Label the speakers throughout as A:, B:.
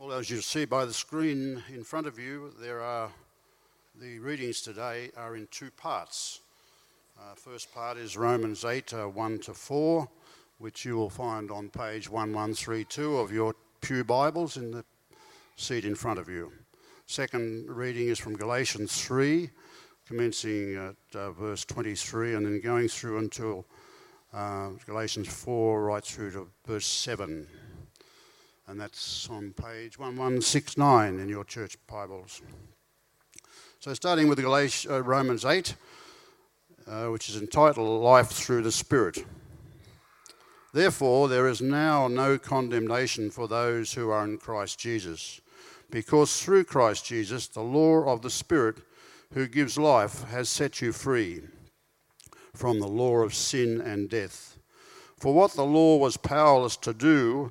A: Well, as you see by the screen in front of you, there are the readings today are in two parts. Uh, first part is Romans 8 uh, 1 to 4, which you will find on page 1132 of your Pew Bibles in the seat in front of you. Second reading is from Galatians 3, commencing at uh, verse 23 and then going through until uh, Galatians 4 right through to verse 7 and that's on page 1169 in your church Bibles. So, starting with Galatians, uh, Romans 8, uh, which is entitled Life Through the Spirit. Therefore, there is now no condemnation for those who are in Christ Jesus, because through Christ Jesus, the law of the Spirit who gives life has set you free from the law of sin and death. For what the law was powerless to do,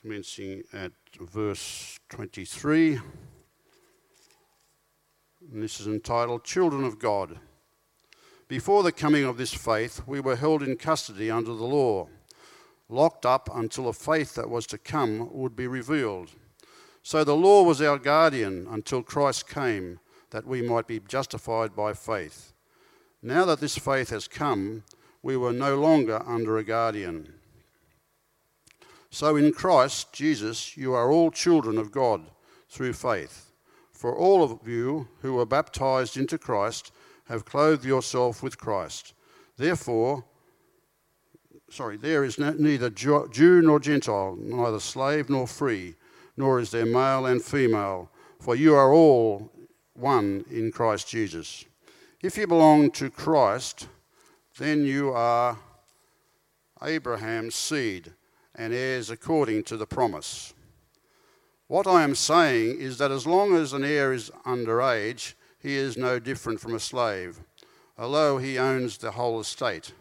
A: commencing at verse 23. And this is entitled Children of God. Before the coming of this faith, we were held in custody under the law, locked up until a faith that was to come would be revealed. So the law was our guardian until Christ came, that we might be justified by faith. Now that this faith has come, we were no longer under a guardian. So in Christ Jesus, you are all children of God through faith. For all of you who were baptized into Christ have clothed yourself with Christ. Therefore, sorry, there is neither Jew nor Gentile, neither slave nor free, nor is there male and female, for you are all one in Christ Jesus. If you belong to Christ, then you are Abraham's seed and heirs according to the promise. What I am saying is that as long as an heir is under age, he is no different from a slave, although he owns the whole estate.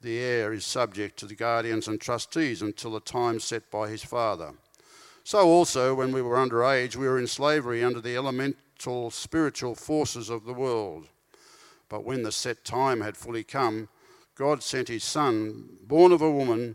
A: The heir is subject to the guardians and trustees until the time set by his father. So, also, when we were under age, we were in slavery under the elemental spiritual forces of the world. But when the set time had fully come, God sent his Son, born of a woman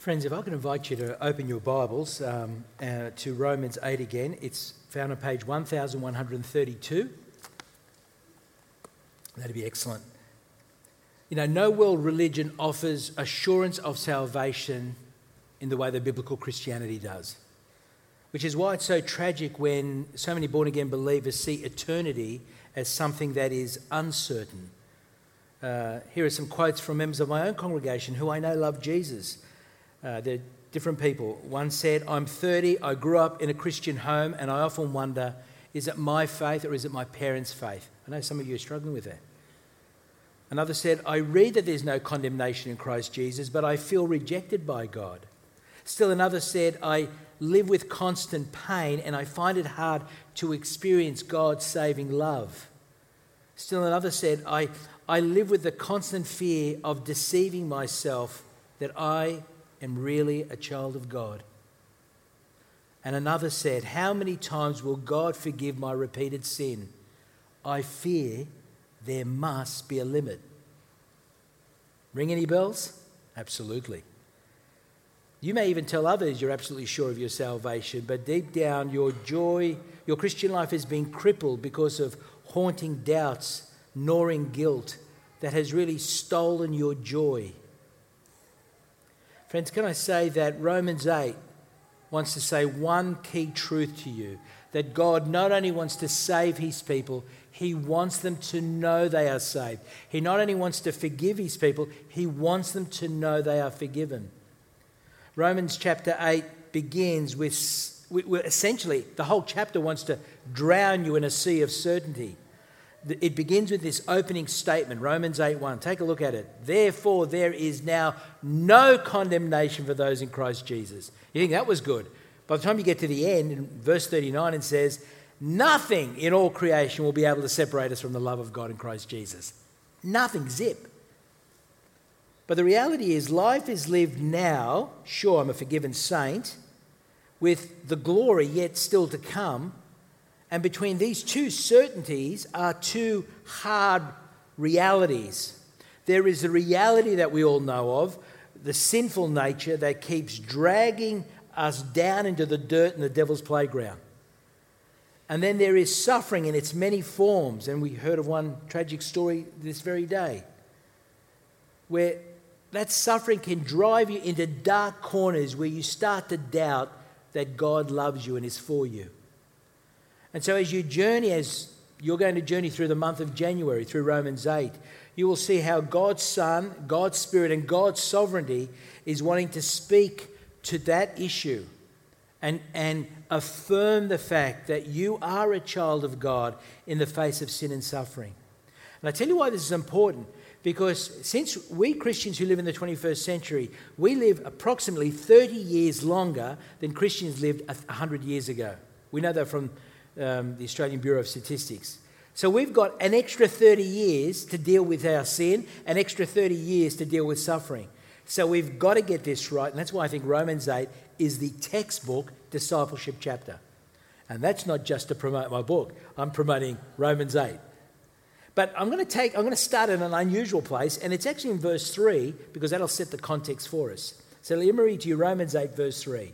B: Friends, if I could invite you to open your Bibles um, uh, to Romans 8 again, it's found on page 1132. That'd be excellent. You know, no world religion offers assurance of salvation in the way that biblical Christianity does, which is why it's so tragic when so many born again believers see eternity as something that is uncertain. Uh, here are some quotes from members of my own congregation who I know love Jesus uh, they're different people. One said, I'm 30, I grew up in a Christian home, and I often wonder, is it my faith or is it my parents' faith? I know some of you are struggling with that. Another said, I read that there's no condemnation in Christ Jesus, but I feel rejected by God. Still another said, I live with constant pain and I find it hard to experience God's saving love. Still another said, I, I live with the constant fear of deceiving myself that I am really a child of God. And another said, How many times will God forgive my repeated sin? I fear there must be a limit. Ring any bells? Absolutely. You may even tell others you're absolutely sure of your salvation, but deep down, your joy, your Christian life has been crippled because of haunting doubts, gnawing guilt that has really stolen your joy Friends, can I say that Romans 8 wants to say one key truth to you that God not only wants to save his people, he wants them to know they are saved. He not only wants to forgive his people, he wants them to know they are forgiven. Romans chapter 8 begins with, essentially, the whole chapter wants to drown you in a sea of certainty. It begins with this opening statement, Romans 8 1. Take a look at it. Therefore, there is now no condemnation for those in Christ Jesus. You think that was good? By the time you get to the end, in verse 39, it says, Nothing in all creation will be able to separate us from the love of God in Christ Jesus. Nothing, zip. But the reality is, life is lived now. Sure, I'm a forgiven saint, with the glory yet still to come and between these two certainties are two hard realities. There is the reality that we all know of, the sinful nature that keeps dragging us down into the dirt and the devil's playground. And then there is suffering in its many forms. And we heard of one tragic story this very day where that suffering can drive you into dark corners where you start to doubt that God loves you and is for you. And so, as you journey, as you're going to journey through the month of January, through Romans 8, you will see how God's Son, God's Spirit, and God's sovereignty is wanting to speak to that issue and, and affirm the fact that you are a child of God in the face of sin and suffering. And I tell you why this is important. Because since we Christians who live in the 21st century, we live approximately 30 years longer than Christians lived 100 years ago. We know that from um, the Australian Bureau of Statistics. So we've got an extra 30 years to deal with our sin, an extra 30 years to deal with suffering. So we've got to get this right, and that's why I think Romans 8 is the textbook discipleship chapter. And that's not just to promote my book, I'm promoting Romans 8. But I'm going to take I'm going to start in an unusual place, and it's actually in verse 3 because that'll set the context for us. So let me read to you Romans 8, verse 3.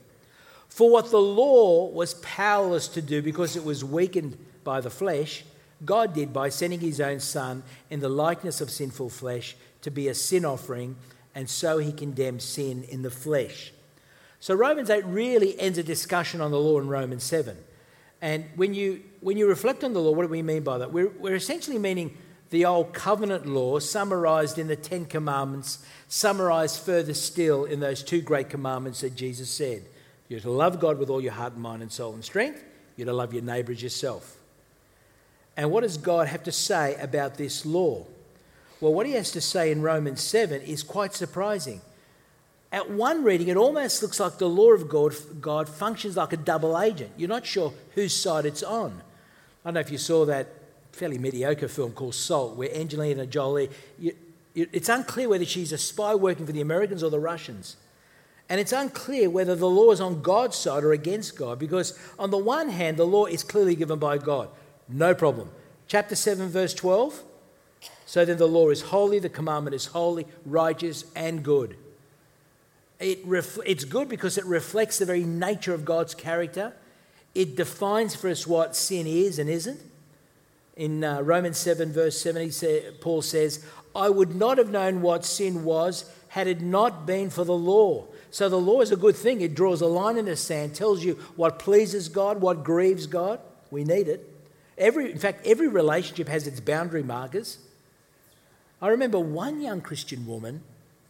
B: For what the law was powerless to do because it was weakened by the flesh, God did by sending his own Son in the likeness of sinful flesh to be a sin offering, and so he condemned sin in the flesh. So Romans 8 really ends a discussion on the law in Romans 7. And when you, when you reflect on the law, what do we mean by that? We're, we're essentially meaning the old covenant law summarized in the Ten Commandments, summarized further still in those two great commandments that Jesus said you're to love God with all your heart, and mind, and soul and strength. You're to love your neighbour as yourself. And what does God have to say about this law? Well, what he has to say in Romans 7 is quite surprising. At one reading, it almost looks like the law of God, God functions like a double agent. You're not sure whose side it's on. I don't know if you saw that fairly mediocre film called Salt, where Angelina Jolie, you, it's unclear whether she's a spy working for the Americans or the Russians. And it's unclear whether the law is on God's side or against God because, on the one hand, the law is clearly given by God. No problem. Chapter 7, verse 12. So then the law is holy, the commandment is holy, righteous, and good. It ref- it's good because it reflects the very nature of God's character. It defines for us what sin is and isn't. In uh, Romans 7, verse 7, say, Paul says, I would not have known what sin was had it not been for the law. So the law is a good thing. It draws a line in the sand, tells you what pleases God, what grieves God. We need it. Every, in fact, every relationship has its boundary markers. I remember one young Christian woman,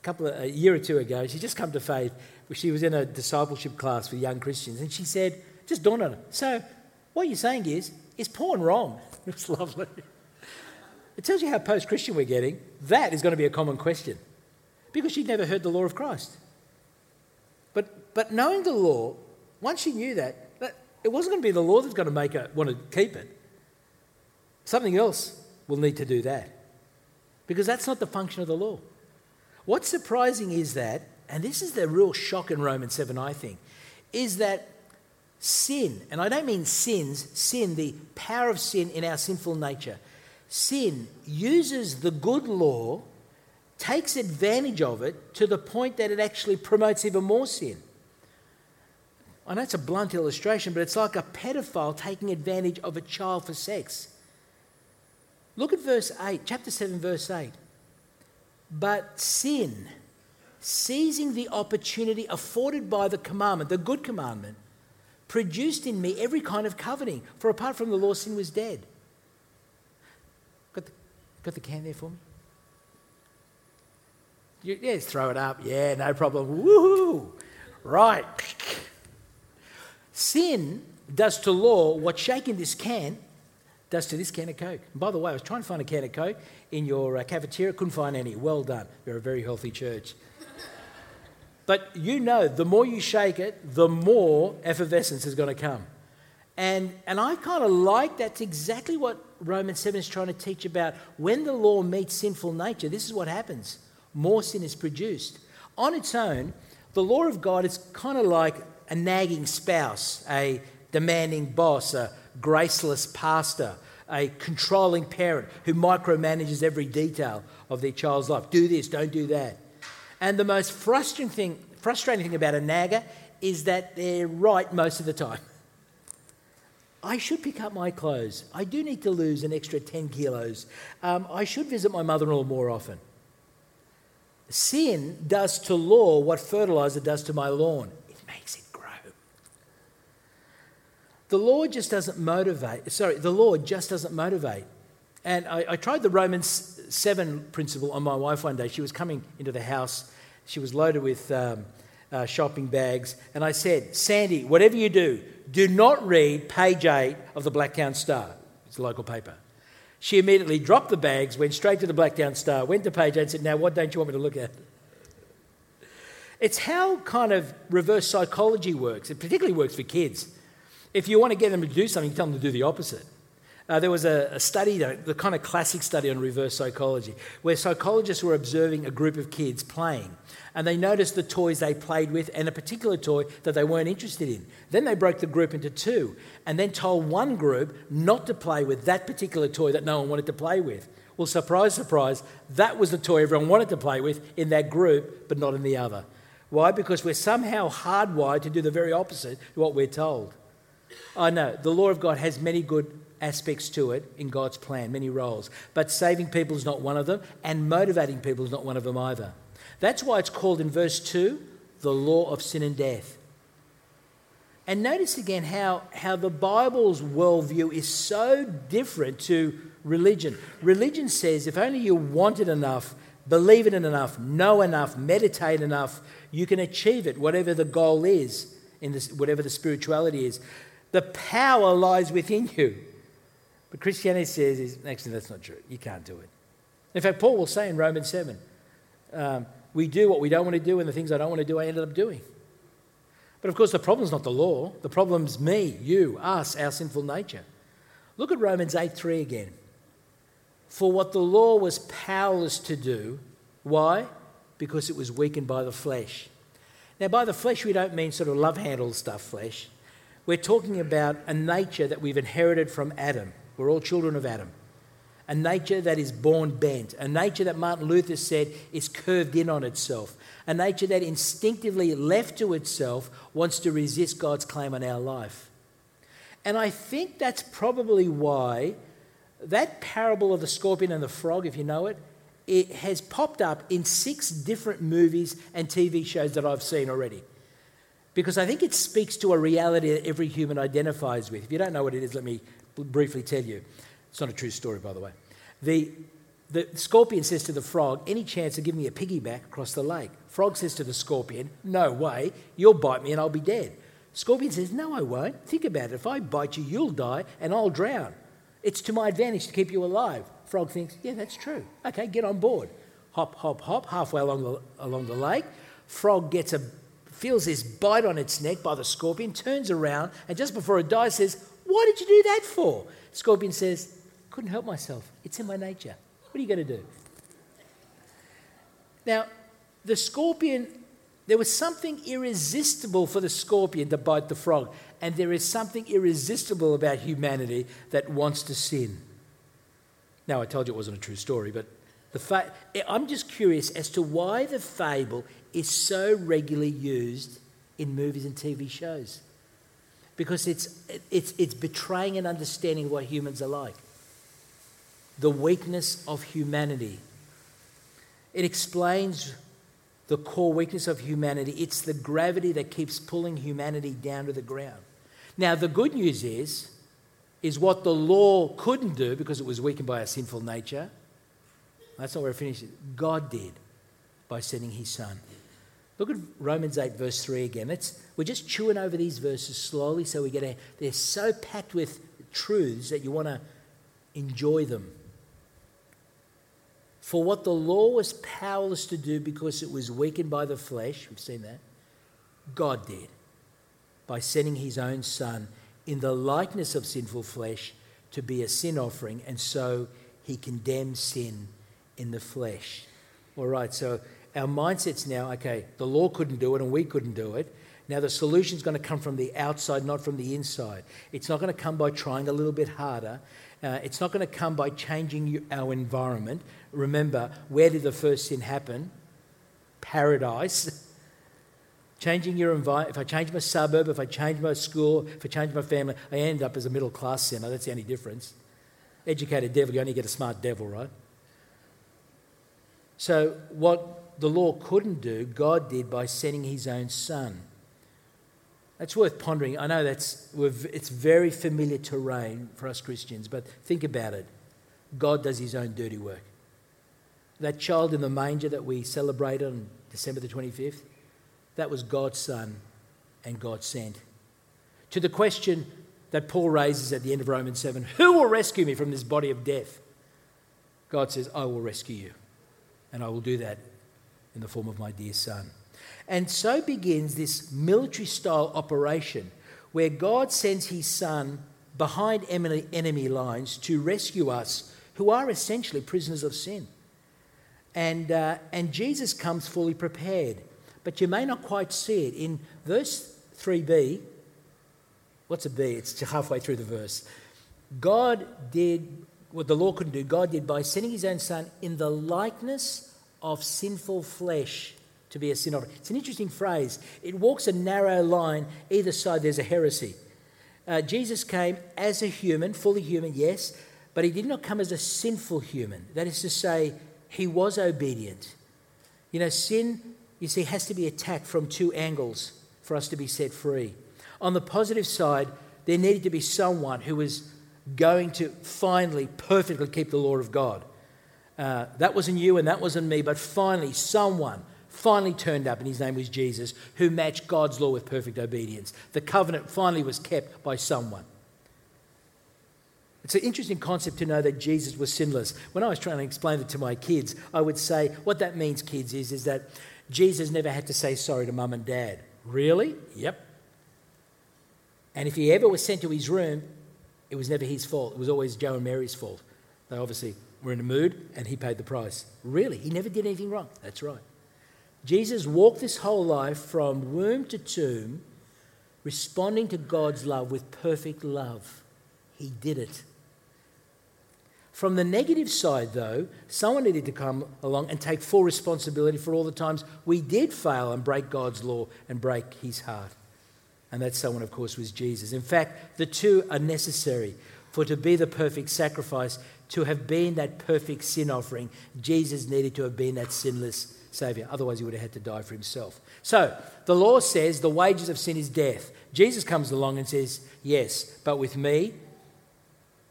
B: a couple of, a year or two ago, she just come to faith. She was in a discipleship class for young Christians, and she said, just dawned on her. So, what you're saying is, is porn wrong? It was lovely. It tells you how post-Christian we're getting. That is going to be a common question, because she'd never heard the law of Christ. But, but knowing the law, once she knew that, that it wasn't going to be the law that's going to make her want to keep it. Something else will need to do that. Because that's not the function of the law. What's surprising is that, and this is the real shock in Romans 7, I think, is that sin, and I don't mean sins, sin, the power of sin in our sinful nature, sin uses the good law takes advantage of it to the point that it actually promotes even more sin. I know it's a blunt illustration, but it's like a pedophile taking advantage of a child for sex. Look at verse 8, chapter 7, verse 8. But sin, seizing the opportunity afforded by the commandment, the good commandment, produced in me every kind of coveting. For apart from the law, sin was dead. Got the, got the can there for me? You, yeah, throw it up. Yeah, no problem. Woohoo! Right. Sin does to law what shaking this can does to this can of Coke. And by the way, I was trying to find a can of Coke in your uh, cafeteria, couldn't find any. Well done. You're a very healthy church. but you know, the more you shake it, the more effervescence is going to come. And, and I kind of like that's exactly what Romans 7 is trying to teach about. When the law meets sinful nature, this is what happens more sin is produced. On its own, the law of God is kind of like a nagging spouse, a demanding boss, a graceless pastor, a controlling parent who micromanages every detail of their child's life. Do this, don't do that. And the most frustrating thing, frustrating thing about a nagger is that they're right most of the time. I should pick up my clothes. I do need to lose an extra 10 kilos. Um, I should visit my mother in law more often. Sin does to law what fertilizer does to my lawn it makes it grow. The law just doesn't motivate, sorry, the law just doesn't motivate. And I, I tried the Romans 7 principle on my wife one day. She was coming into the house, she was loaded with um, uh, shopping bags. And I said, Sandy, whatever you do, do not read page 8 of the Blacktown Star. It's a local paper. She immediately dropped the bags, went straight to the Blacktown Star, went to page and said, Now, what don't you want me to look at? It's how kind of reverse psychology works. It particularly works for kids. If you want to get them to do something, tell them to do the opposite. Uh, there was a, a study, the kind of classic study on reverse psychology, where psychologists were observing a group of kids playing and they noticed the toys they played with and a particular toy that they weren't interested in. Then they broke the group into two and then told one group not to play with that particular toy that no one wanted to play with. Well, surprise, surprise, that was the toy everyone wanted to play with in that group, but not in the other. Why? Because we're somehow hardwired to do the very opposite to what we're told. I know the law of God has many good aspects to it in God's plan, many roles, but saving people is not one of them, and motivating people is not one of them either. That's why it's called in verse 2 the law of sin and death. And notice again how, how the Bible's worldview is so different to religion. Religion says if only you want it enough, believe it enough, know enough, meditate enough, you can achieve it, whatever the goal is, in this, whatever the spirituality is. The power lies within you. But Christianity says, is, actually, that's not true. You can't do it. In fact, Paul will say in Romans 7 um, we do what we don't want to do, and the things I don't want to do, I ended up doing. But of course, the problem's not the law. The problem's me, you, us, our sinful nature. Look at Romans 8 3 again. For what the law was powerless to do, why? Because it was weakened by the flesh. Now, by the flesh, we don't mean sort of love handle stuff flesh. We're talking about a nature that we've inherited from Adam. We're all children of Adam a nature that is born bent, a nature that Martin Luther said is curved in on itself, a nature that instinctively left to itself wants to resist God's claim on our life. And I think that's probably why that parable of the scorpion and the frog, if you know it, it has popped up in six different movies and TV shows that I've seen already. Because I think it speaks to a reality that every human identifies with. If you don't know what it is, let me briefly tell you. It's not a true story, by the way. The, the scorpion says to the frog, Any chance of giving me a piggyback across the lake? Frog says to the scorpion, No way, you'll bite me and I'll be dead. Scorpion says, No, I won't. Think about it. If I bite you, you'll die and I'll drown. It's to my advantage to keep you alive. Frog thinks, Yeah, that's true. Okay, get on board. Hop, hop, hop, halfway along the, along the lake. Frog gets a, feels this bite on its neck by the scorpion, turns around, and just before it dies says, Why did you do that for? Scorpion says, couldn't help myself. It's in my nature. What are you going to do? Now, the scorpion, there was something irresistible for the scorpion to bite the frog, and there is something irresistible about humanity that wants to sin. Now, I told you it wasn't a true story, but the fa- I'm just curious as to why the fable is so regularly used in movies and TV shows. Because it's, it's, it's betraying an understanding what humans are like the weakness of humanity. It explains the core weakness of humanity. It's the gravity that keeps pulling humanity down to the ground. Now, the good news is, is what the law couldn't do because it was weakened by our sinful nature. That's not where it finishes. God did by sending his son. Look at Romans 8, verse 3 again. Let's, we're just chewing over these verses slowly so we get a, they're so packed with truths that you want to enjoy them. For what the law was powerless to do because it was weakened by the flesh, we've seen that, God did by sending his own Son in the likeness of sinful flesh to be a sin offering, and so he condemned sin in the flesh. All right, so our mindset's now okay, the law couldn't do it and we couldn't do it. Now, the solution's going to come from the outside, not from the inside. It's not going to come by trying a little bit harder. Uh, it's not going to come by changing our environment. Remember, where did the first sin happen? Paradise. Changing your environment, if I change my suburb, if I change my school, if I change my family, I end up as a middle class sinner. That's the only difference. Educated devil, you only get a smart devil, right? So, what the law couldn't do, God did by sending his own son. That's worth pondering. I know that's it's very familiar terrain for us Christians, but think about it. God does his own dirty work. That child in the manger that we celebrated on December the 25th, that was God's son and God sent. To the question that Paul raises at the end of Romans 7 Who will rescue me from this body of death? God says, I will rescue you. And I will do that in the form of my dear son. And so begins this military style operation where God sends his son behind enemy lines to rescue us who are essentially prisoners of sin. And, uh, and Jesus comes fully prepared. But you may not quite see it. In verse 3b, what's a B? It's halfway through the verse. God did what the law couldn't do, God did by sending his own son in the likeness of sinful flesh to be a sin offering. It's an interesting phrase. It walks a narrow line. Either side, there's a heresy. Uh, Jesus came as a human, fully human, yes, but he did not come as a sinful human. That is to say, he was obedient. You know, sin, you see, has to be attacked from two angles for us to be set free. On the positive side, there needed to be someone who was going to finally perfectly keep the law of God. Uh, that wasn't you and that wasn't me, but finally, someone finally turned up, and his name was Jesus, who matched God's law with perfect obedience. The covenant finally was kept by someone. It's an interesting concept to know that Jesus was sinless. When I was trying to explain it to my kids, I would say, what that means, kids, is, is that Jesus never had to say sorry to mum and dad. Really? Yep. And if he ever was sent to his room, it was never his fault. It was always Joe and Mary's fault. They obviously were in a mood and he paid the price. Really? He never did anything wrong. That's right. Jesus walked this whole life from womb to tomb, responding to God's love with perfect love. He did it. From the negative side, though, someone needed to come along and take full responsibility for all the times we did fail and break God's law and break his heart. And that someone, of course, was Jesus. In fact, the two are necessary. For to be the perfect sacrifice, to have been that perfect sin offering, Jesus needed to have been that sinless Saviour. Otherwise, he would have had to die for himself. So, the law says the wages of sin is death. Jesus comes along and says, Yes, but with me,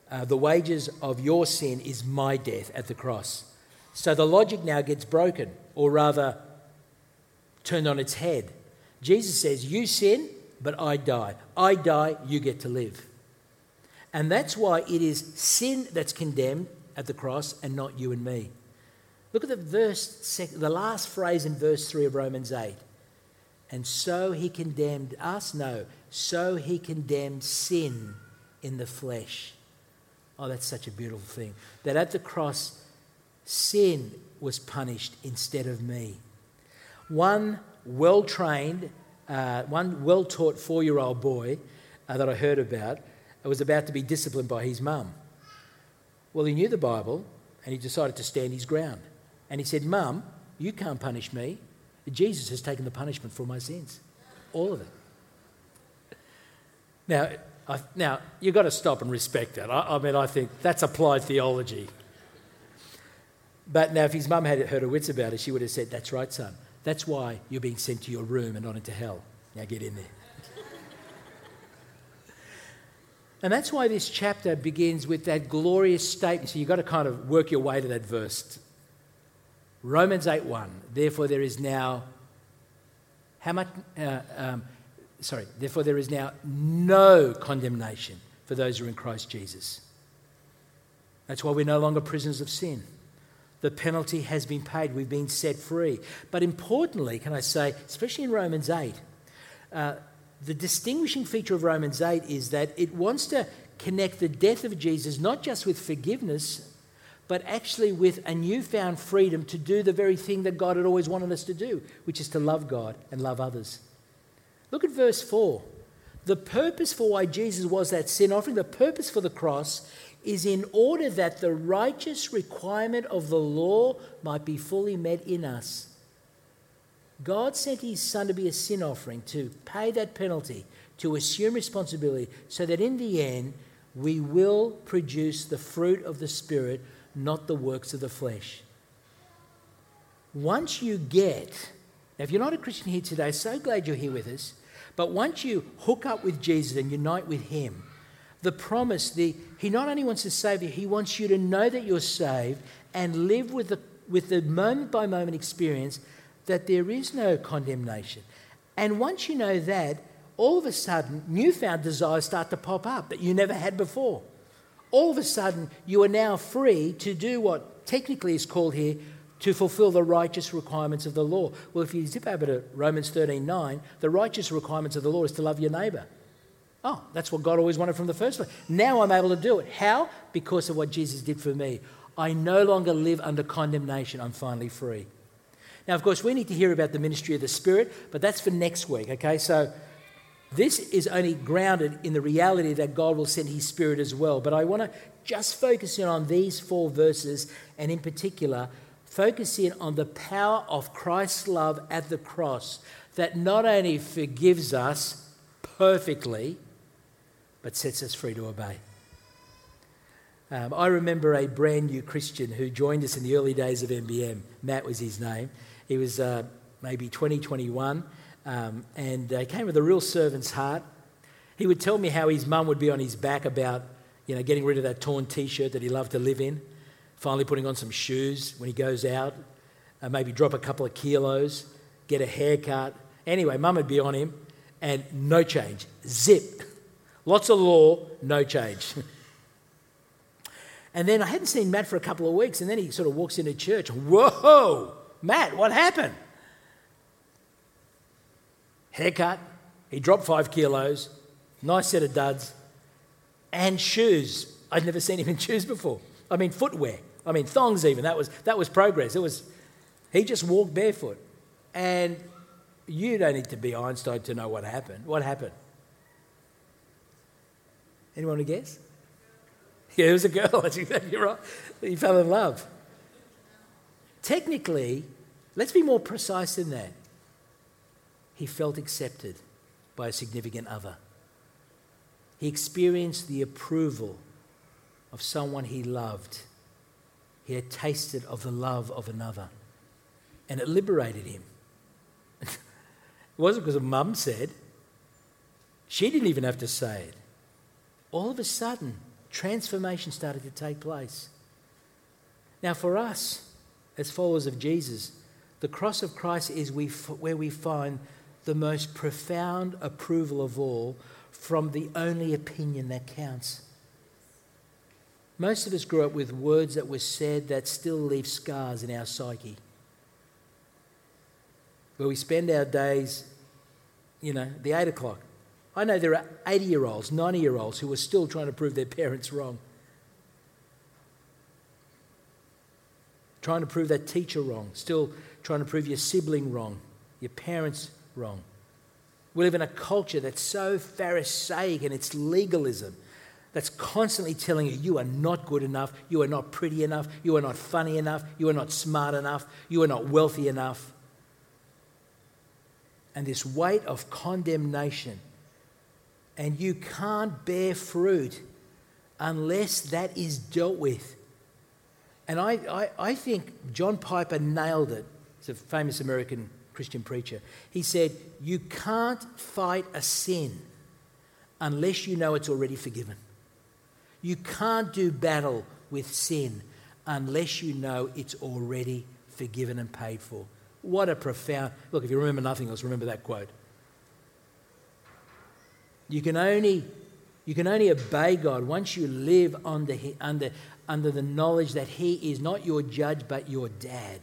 B: uh, the wages of your sin is my death at the cross. So the logic now gets broken, or rather, turned on its head. Jesus says, You sin, but I die. I die, you get to live. And that's why it is sin that's condemned at the cross and not you and me. Look at the verse, the last phrase in verse 3 of Romans 8. And so he condemned us? No. So he condemned sin in the flesh Oh, that's such a beautiful thing. That at the cross, sin was punished instead of me. One well trained, uh, one well taught four year old boy uh, that I heard about was about to be disciplined by his mum. Well, he knew the Bible and he decided to stand his ground. And he said, Mum, you can't punish me. Jesus has taken the punishment for my sins. All of it. Now, I, now, you've got to stop and respect that. I, I, mean, I think that's applied theology. But now, if his mum had heard her wits about it, she would have said, That's right, son. That's why you're being sent to your room and not into hell. Now get in there. And that's why this chapter begins with that glorious statement. So you've got to kind of work your way to that verse. Romans 8 1. Therefore, there is now, how much? Uh, um, sorry, therefore, there is now no condemnation for those who are in Christ Jesus. That's why we're no longer prisoners of sin. The penalty has been paid. We've been set free. But importantly, can I say, especially in Romans 8, uh, the distinguishing feature of Romans 8 is that it wants to connect the death of Jesus not just with forgiveness, but actually with a newfound freedom to do the very thing that God had always wanted us to do, which is to love God and love others. Look at verse 4. The purpose for why Jesus was that sin offering, the purpose for the cross, is in order that the righteous requirement of the law might be fully met in us. God sent his son to be a sin offering, to pay that penalty, to assume responsibility, so that in the end we will produce the fruit of the Spirit, not the works of the flesh. Once you get, now if you're not a Christian here today, so glad you're here with us, but once you hook up with Jesus and unite with him, the promise, the, he not only wants to save you, he wants you to know that you're saved and live with the, with the moment by moment experience that there is no condemnation. And once you know that, all of a sudden, newfound desires start to pop up that you never had before. All of a sudden, you are now free to do what technically is called here to fulfill the righteous requirements of the law. Well, if you zip over to Romans 13 9, the righteous requirements of the law is to love your neighbour. Oh, that's what God always wanted from the first place. Now I'm able to do it. How? Because of what Jesus did for me. I no longer live under condemnation. I'm finally free. Now, of course, we need to hear about the ministry of the Spirit, but that's for next week, okay? So this is only grounded in the reality that God will send His Spirit as well. But I want to just focus in on these four verses, and in particular, focus in on the power of Christ's love at the cross that not only forgives us perfectly, but sets us free to obey. Um, I remember a brand new Christian who joined us in the early days of MBM. Matt was his name. He was uh, maybe 2021 um, and uh, came with a real servant's heart. He would tell me how his mum would be on his back about you know, getting rid of that torn t shirt that he loved to live in, finally putting on some shoes when he goes out, uh, maybe drop a couple of kilos, get a haircut. Anyway, mum would be on him and no change. Zip. Lots of law, no change. and then I hadn't seen Matt for a couple of weeks, and then he sort of walks into church. Whoa, Matt, what happened? Haircut, he dropped five kilos, nice set of duds, and shoes. I'd never seen him in shoes before. I mean, footwear. I mean, thongs even. That was, that was progress. It was, he just walked barefoot. And you don't need to be Einstein to know what happened. What happened? Anyone to guess? Yeah, it was a girl. Exactly right. He fell in love. Technically, let's be more precise than that. He felt accepted by a significant other. He experienced the approval of someone he loved. He had tasted of the love of another. And it liberated him. it wasn't because of mum said. She didn't even have to say it all of a sudden, transformation started to take place. Now, for us, as followers of Jesus, the cross of Christ is where we find the most profound approval of all from the only opinion that counts. Most of us grew up with words that were said that still leave scars in our psyche. Where we spend our days, you know, the eight o'clock, I know there are 80 year olds, 90 year olds who are still trying to prove their parents wrong. Trying to prove that teacher wrong, still trying to prove your sibling wrong, your parents wrong. We live in a culture that's so Pharisaic and its legalism that's constantly telling you you are not good enough, you are not pretty enough, you are not funny enough, you are not smart enough, you are not wealthy enough. And this weight of condemnation and you can't bear fruit unless that is dealt with. And I, I, I think John Piper nailed it. He's a famous American Christian preacher. He said, You can't fight a sin unless you know it's already forgiven. You can't do battle with sin unless you know it's already forgiven and paid for. What a profound. Look, if you remember nothing else, remember that quote. You can only, you can only obey God once you live under, under, under the knowledge that He is not your judge but your dad.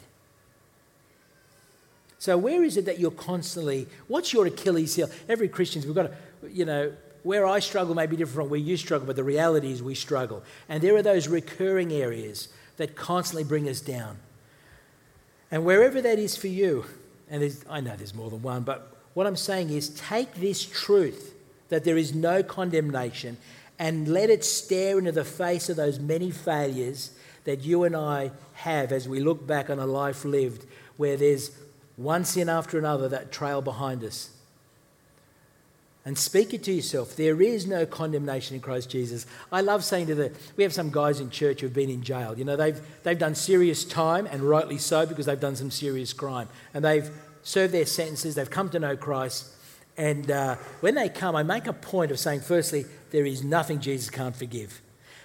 B: So, where is it that you're constantly, what's your Achilles heel? Every Christian's, we've got to, you know, where I struggle may be different from where you struggle, but the reality is we struggle. And there are those recurring areas that constantly bring us down. And wherever that is for you, and I know there's more than one, but what I'm saying is take this truth that there is no condemnation and let it stare into the face of those many failures that you and I have as we look back on a life lived where there's one sin after another that trail behind us. And speak it to yourself. There is no condemnation in Christ Jesus. I love saying to the, we have some guys in church who've been in jail. You know, they've, they've done serious time, and rightly so, because they've done some serious crime. And they've served their sentences, they've come to know Christ. And uh, when they come, I make a point of saying, firstly, there is nothing Jesus can't forgive.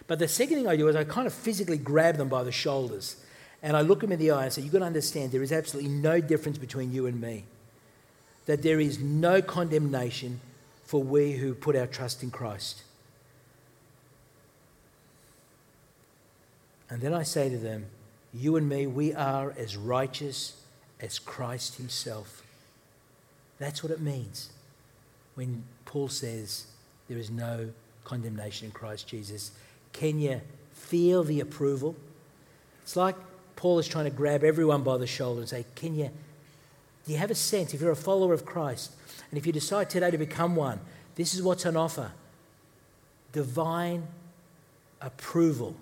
B: But the second thing I do is I kind of physically grab them by the shoulders and I look them in the eye and say, You've got to understand there is absolutely no difference between you and me. That there is no condemnation for we who put our trust in Christ. And then I say to them, You and me, we are as righteous as Christ Himself. That's what it means when Paul says there is no condemnation in Christ Jesus. Can you feel the approval? It's like Paul is trying to grab everyone by the shoulder and say, Can you, do you have a sense, if you're a follower of Christ, and if you decide today to become one, this is what's on offer divine approval.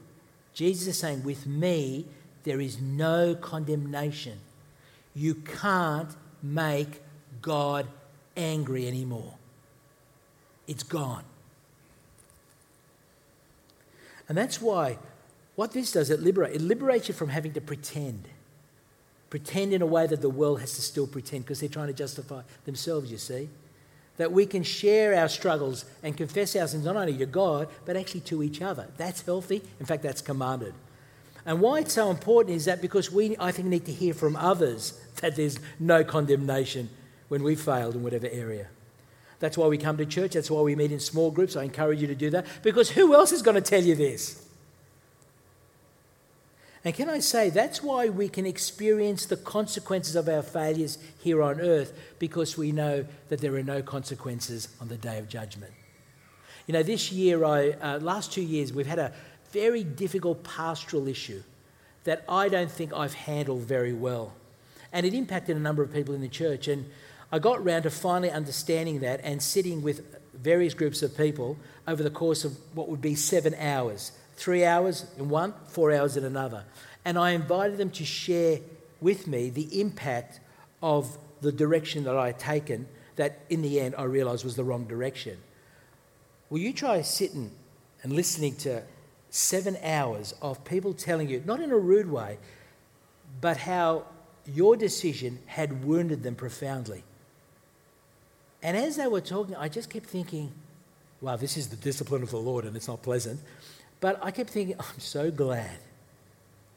B: Jesus is saying, With me, there is no condemnation. You can't make God angry anymore. It's gone. And that's why what this does, it liberates. It liberates you from having to pretend. Pretend in a way that the world has to still pretend because they're trying to justify themselves, you see. That we can share our struggles and confess our sins not only to God, but actually to each other. That's healthy. In fact, that's commanded. And why it's so important is that because we, I think, need to hear from others that there's no condemnation when we failed in whatever area. That's why we come to church. That's why we meet in small groups. I encourage you to do that because who else is going to tell you this? And can I say, that's why we can experience the consequences of our failures here on earth because we know that there are no consequences on the day of judgment. You know, this year, I, uh, last two years, we've had a very difficult pastoral issue that I don't think I've handled very well. And it impacted a number of people in the church. And I got round to finally understanding that and sitting with various groups of people over the course of what would be seven hours three hours in one, four hours in another. And I invited them to share with me the impact of the direction that I had taken, that in the end I realised was the wrong direction. Will you try sitting and listening to seven hours of people telling you, not in a rude way, but how your decision had wounded them profoundly? And as they were talking, I just kept thinking, wow, this is the discipline of the Lord and it's not pleasant. But I kept thinking, I'm so glad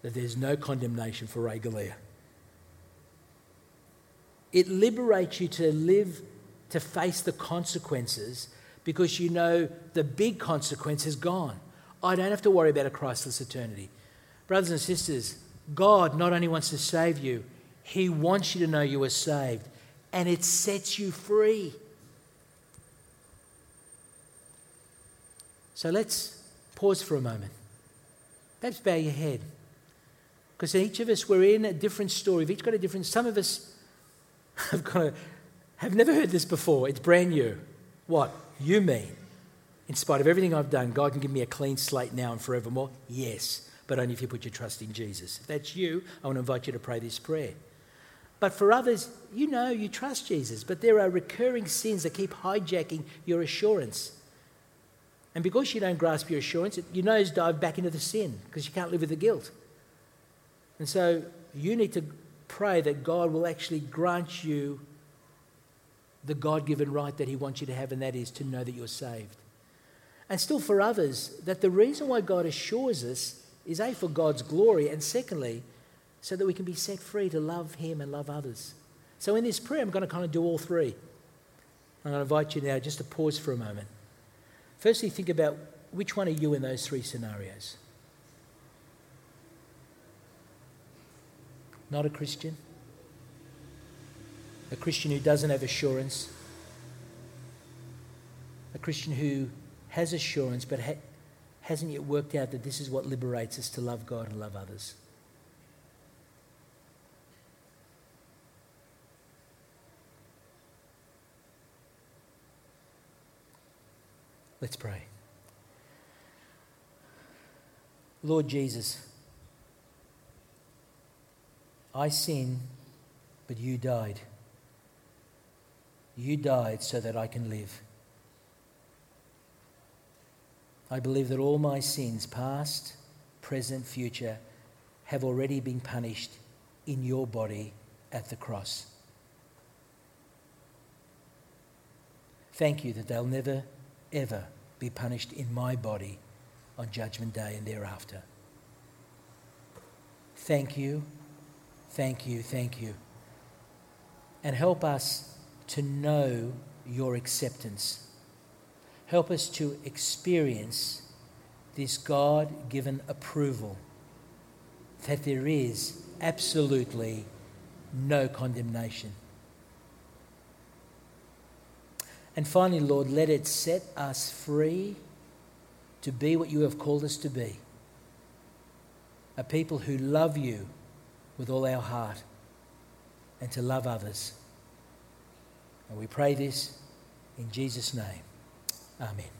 B: that there's no condemnation for Ray Galea. It liberates you to live, to face the consequences because you know the big consequence is gone. I don't have to worry about a Christless eternity. Brothers and sisters, God not only wants to save you, He wants you to know you are saved, and it sets you free. So let's Pause for a moment. Perhaps bow your head. Because each of us, we're in a different story. We've each got a different. Some of us have got a, have never heard this before. It's brand new. What? You mean, in spite of everything I've done, God can give me a clean slate now and forevermore? Yes, but only if you put your trust in Jesus. If that's you, I want to invite you to pray this prayer. But for others, you know you trust Jesus, but there are recurring sins that keep hijacking your assurance. And because you don't grasp your assurance, your nose nosedive back into the sin because you can't live with the guilt. And so you need to pray that God will actually grant you the God given right that He wants you to have, and that is to know that you're saved. And still, for others, that the reason why God assures us is A, for God's glory, and secondly, so that we can be set free to love Him and love others. So, in this prayer, I'm going to kind of do all three. I'm going to invite you now just to pause for a moment. Firstly, think about which one are you in those three scenarios? Not a Christian? A Christian who doesn't have assurance? A Christian who has assurance but ha- hasn't yet worked out that this is what liberates us to love God and love others? Let's pray. Lord Jesus, I sin, but you died. You died so that I can live. I believe that all my sins, past, present, future, have already been punished in your body at the cross. Thank you that they'll never, ever be punished in my body on Judgment Day and thereafter. Thank you, thank you, thank you. And help us to know your acceptance. Help us to experience this God given approval that there is absolutely no condemnation. And finally, Lord, let it set us free to be what you have called us to be a people who love you with all our heart and to love others. And we pray this in Jesus' name. Amen.